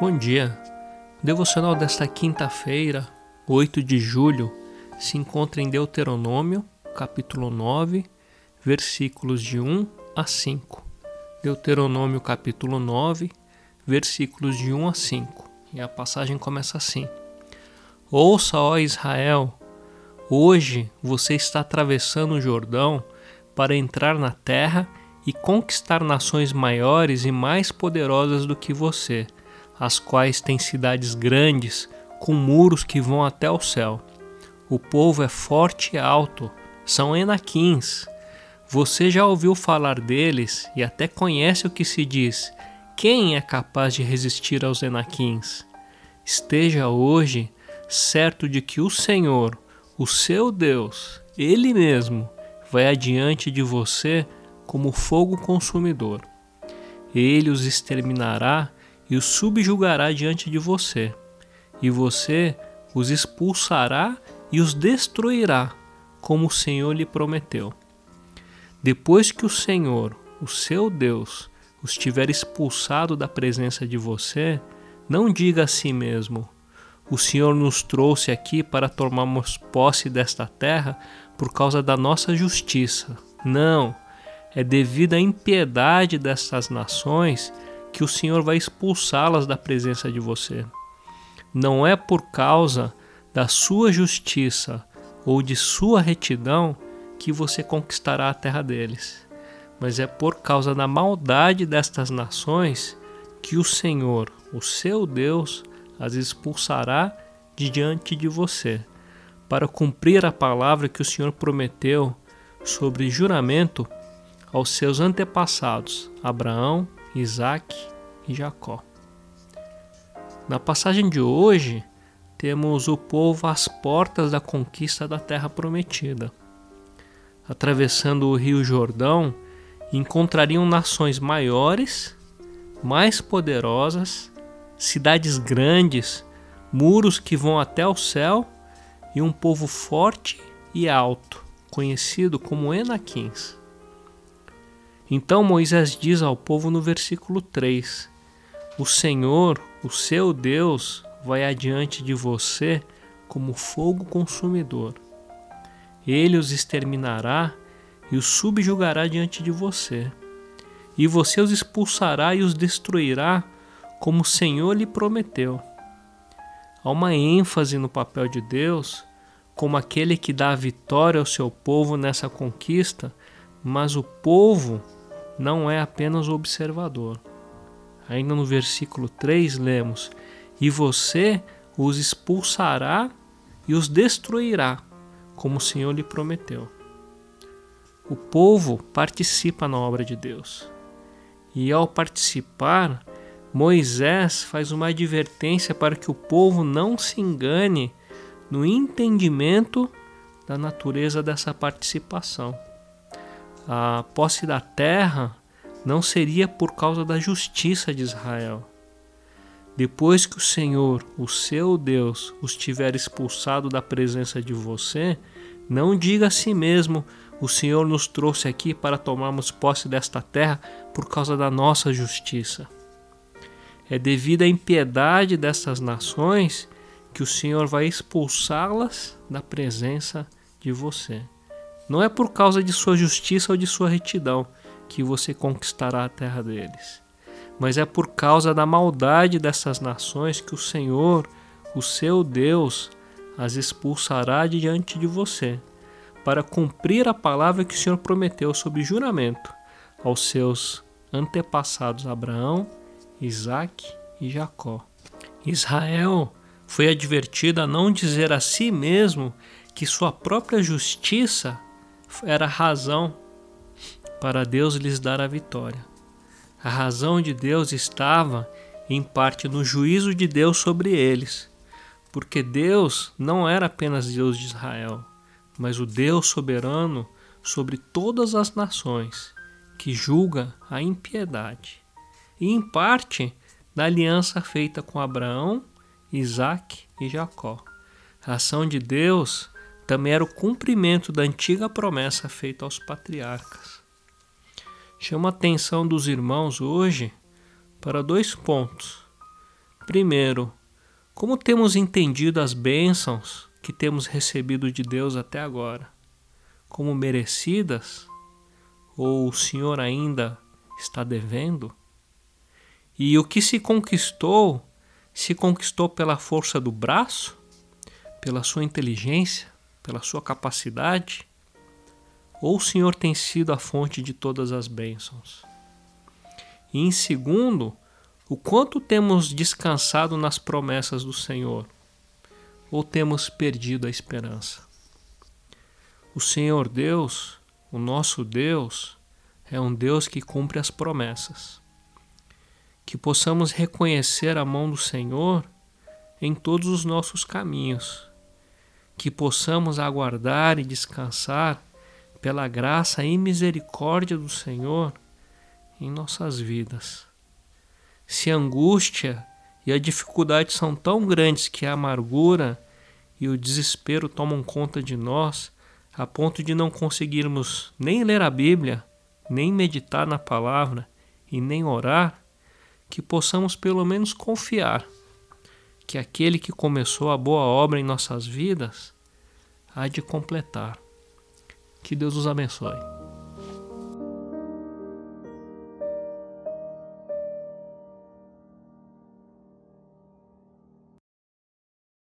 Bom dia. O devocional desta quinta-feira, 8 de julho, se encontra em Deuteronômio, capítulo 9, versículos de 1 a 5. Deuteronômio, capítulo 9, versículos de 1 a 5. E a passagem começa assim: Ouça, ó Israel, hoje você está atravessando o Jordão para entrar na terra e conquistar nações maiores e mais poderosas do que você as quais têm cidades grandes, com muros que vão até o céu. O povo é forte e alto, são enaquins. Você já ouviu falar deles e até conhece o que se diz. Quem é capaz de resistir aos enaquins? Esteja hoje certo de que o Senhor, o seu Deus, Ele mesmo, vai adiante de você como fogo consumidor. Ele os exterminará e os subjugará diante de você, e você os expulsará e os destruirá, como o Senhor lhe prometeu. Depois que o Senhor, o seu Deus, os tiver expulsado da presença de você, não diga a si mesmo: O Senhor nos trouxe aqui para tomarmos posse desta terra por causa da nossa justiça. Não, é devido à impiedade destas nações que o Senhor vai expulsá-las da presença de você. Não é por causa da sua justiça ou de sua retidão que você conquistará a terra deles, mas é por causa da maldade destas nações que o Senhor, o seu Deus, as expulsará de diante de você, para cumprir a palavra que o Senhor prometeu sobre juramento aos seus antepassados, Abraão, Isaac e Jacó. Na passagem de hoje, temos o povo às portas da conquista da terra prometida. Atravessando o rio Jordão, encontrariam nações maiores, mais poderosas, cidades grandes, muros que vão até o céu e um povo forte e alto, conhecido como Enaquins. Então Moisés diz ao povo no versículo 3: O Senhor, o seu Deus, vai adiante de você como fogo consumidor. Ele os exterminará e os subjugará diante de você. E você os expulsará e os destruirá, como o Senhor lhe prometeu. Há uma ênfase no papel de Deus como aquele que dá a vitória ao seu povo nessa conquista, mas o povo não é apenas o observador. Ainda no versículo 3 lemos: E você os expulsará e os destruirá, como o Senhor lhe prometeu. O povo participa na obra de Deus. E ao participar, Moisés faz uma advertência para que o povo não se engane no entendimento da natureza dessa participação a posse da terra não seria por causa da justiça de Israel. Depois que o Senhor, o seu Deus, os tiver expulsado da presença de você, não diga a si mesmo: o Senhor nos trouxe aqui para tomarmos posse desta terra por causa da nossa justiça. É devido à impiedade dessas nações que o Senhor vai expulsá-las da presença de você. Não é por causa de sua justiça ou de sua retidão que você conquistará a terra deles, mas é por causa da maldade dessas nações que o Senhor, o seu Deus, as expulsará diante de você, para cumprir a palavra que o Senhor prometeu sob juramento aos seus antepassados Abraão, Isaque e Jacó. Israel foi advertido a não dizer a si mesmo que sua própria justiça era razão para Deus lhes dar a vitória. A razão de Deus estava, em parte, no juízo de Deus sobre eles, porque Deus não era apenas Deus de Israel, mas o Deus soberano sobre todas as nações, que julga a impiedade, e em parte na aliança feita com Abraão, Isaac e Jacó. A ação de Deus também era o cumprimento da antiga promessa feita aos patriarcas. Chama a atenção dos irmãos hoje para dois pontos. Primeiro, como temos entendido as bênçãos que temos recebido de Deus até agora? Como merecidas? Ou o Senhor ainda está devendo? E o que se conquistou, se conquistou pela força do braço, pela sua inteligência, pela sua capacidade? Ou o Senhor tem sido a fonte de todas as bênçãos? E em segundo, o quanto temos descansado nas promessas do Senhor? Ou temos perdido a esperança? O Senhor Deus, o nosso Deus, é um Deus que cumpre as promessas que possamos reconhecer a mão do Senhor em todos os nossos caminhos, que possamos aguardar e descansar pela graça e misericórdia do Senhor em nossas vidas. Se a angústia e a dificuldade são tão grandes que a amargura e o desespero tomam conta de nós, a ponto de não conseguirmos nem ler a Bíblia, nem meditar na palavra e nem orar, que possamos pelo menos confiar que aquele que começou a boa obra em nossas vidas há de completar. Que Deus os abençoe.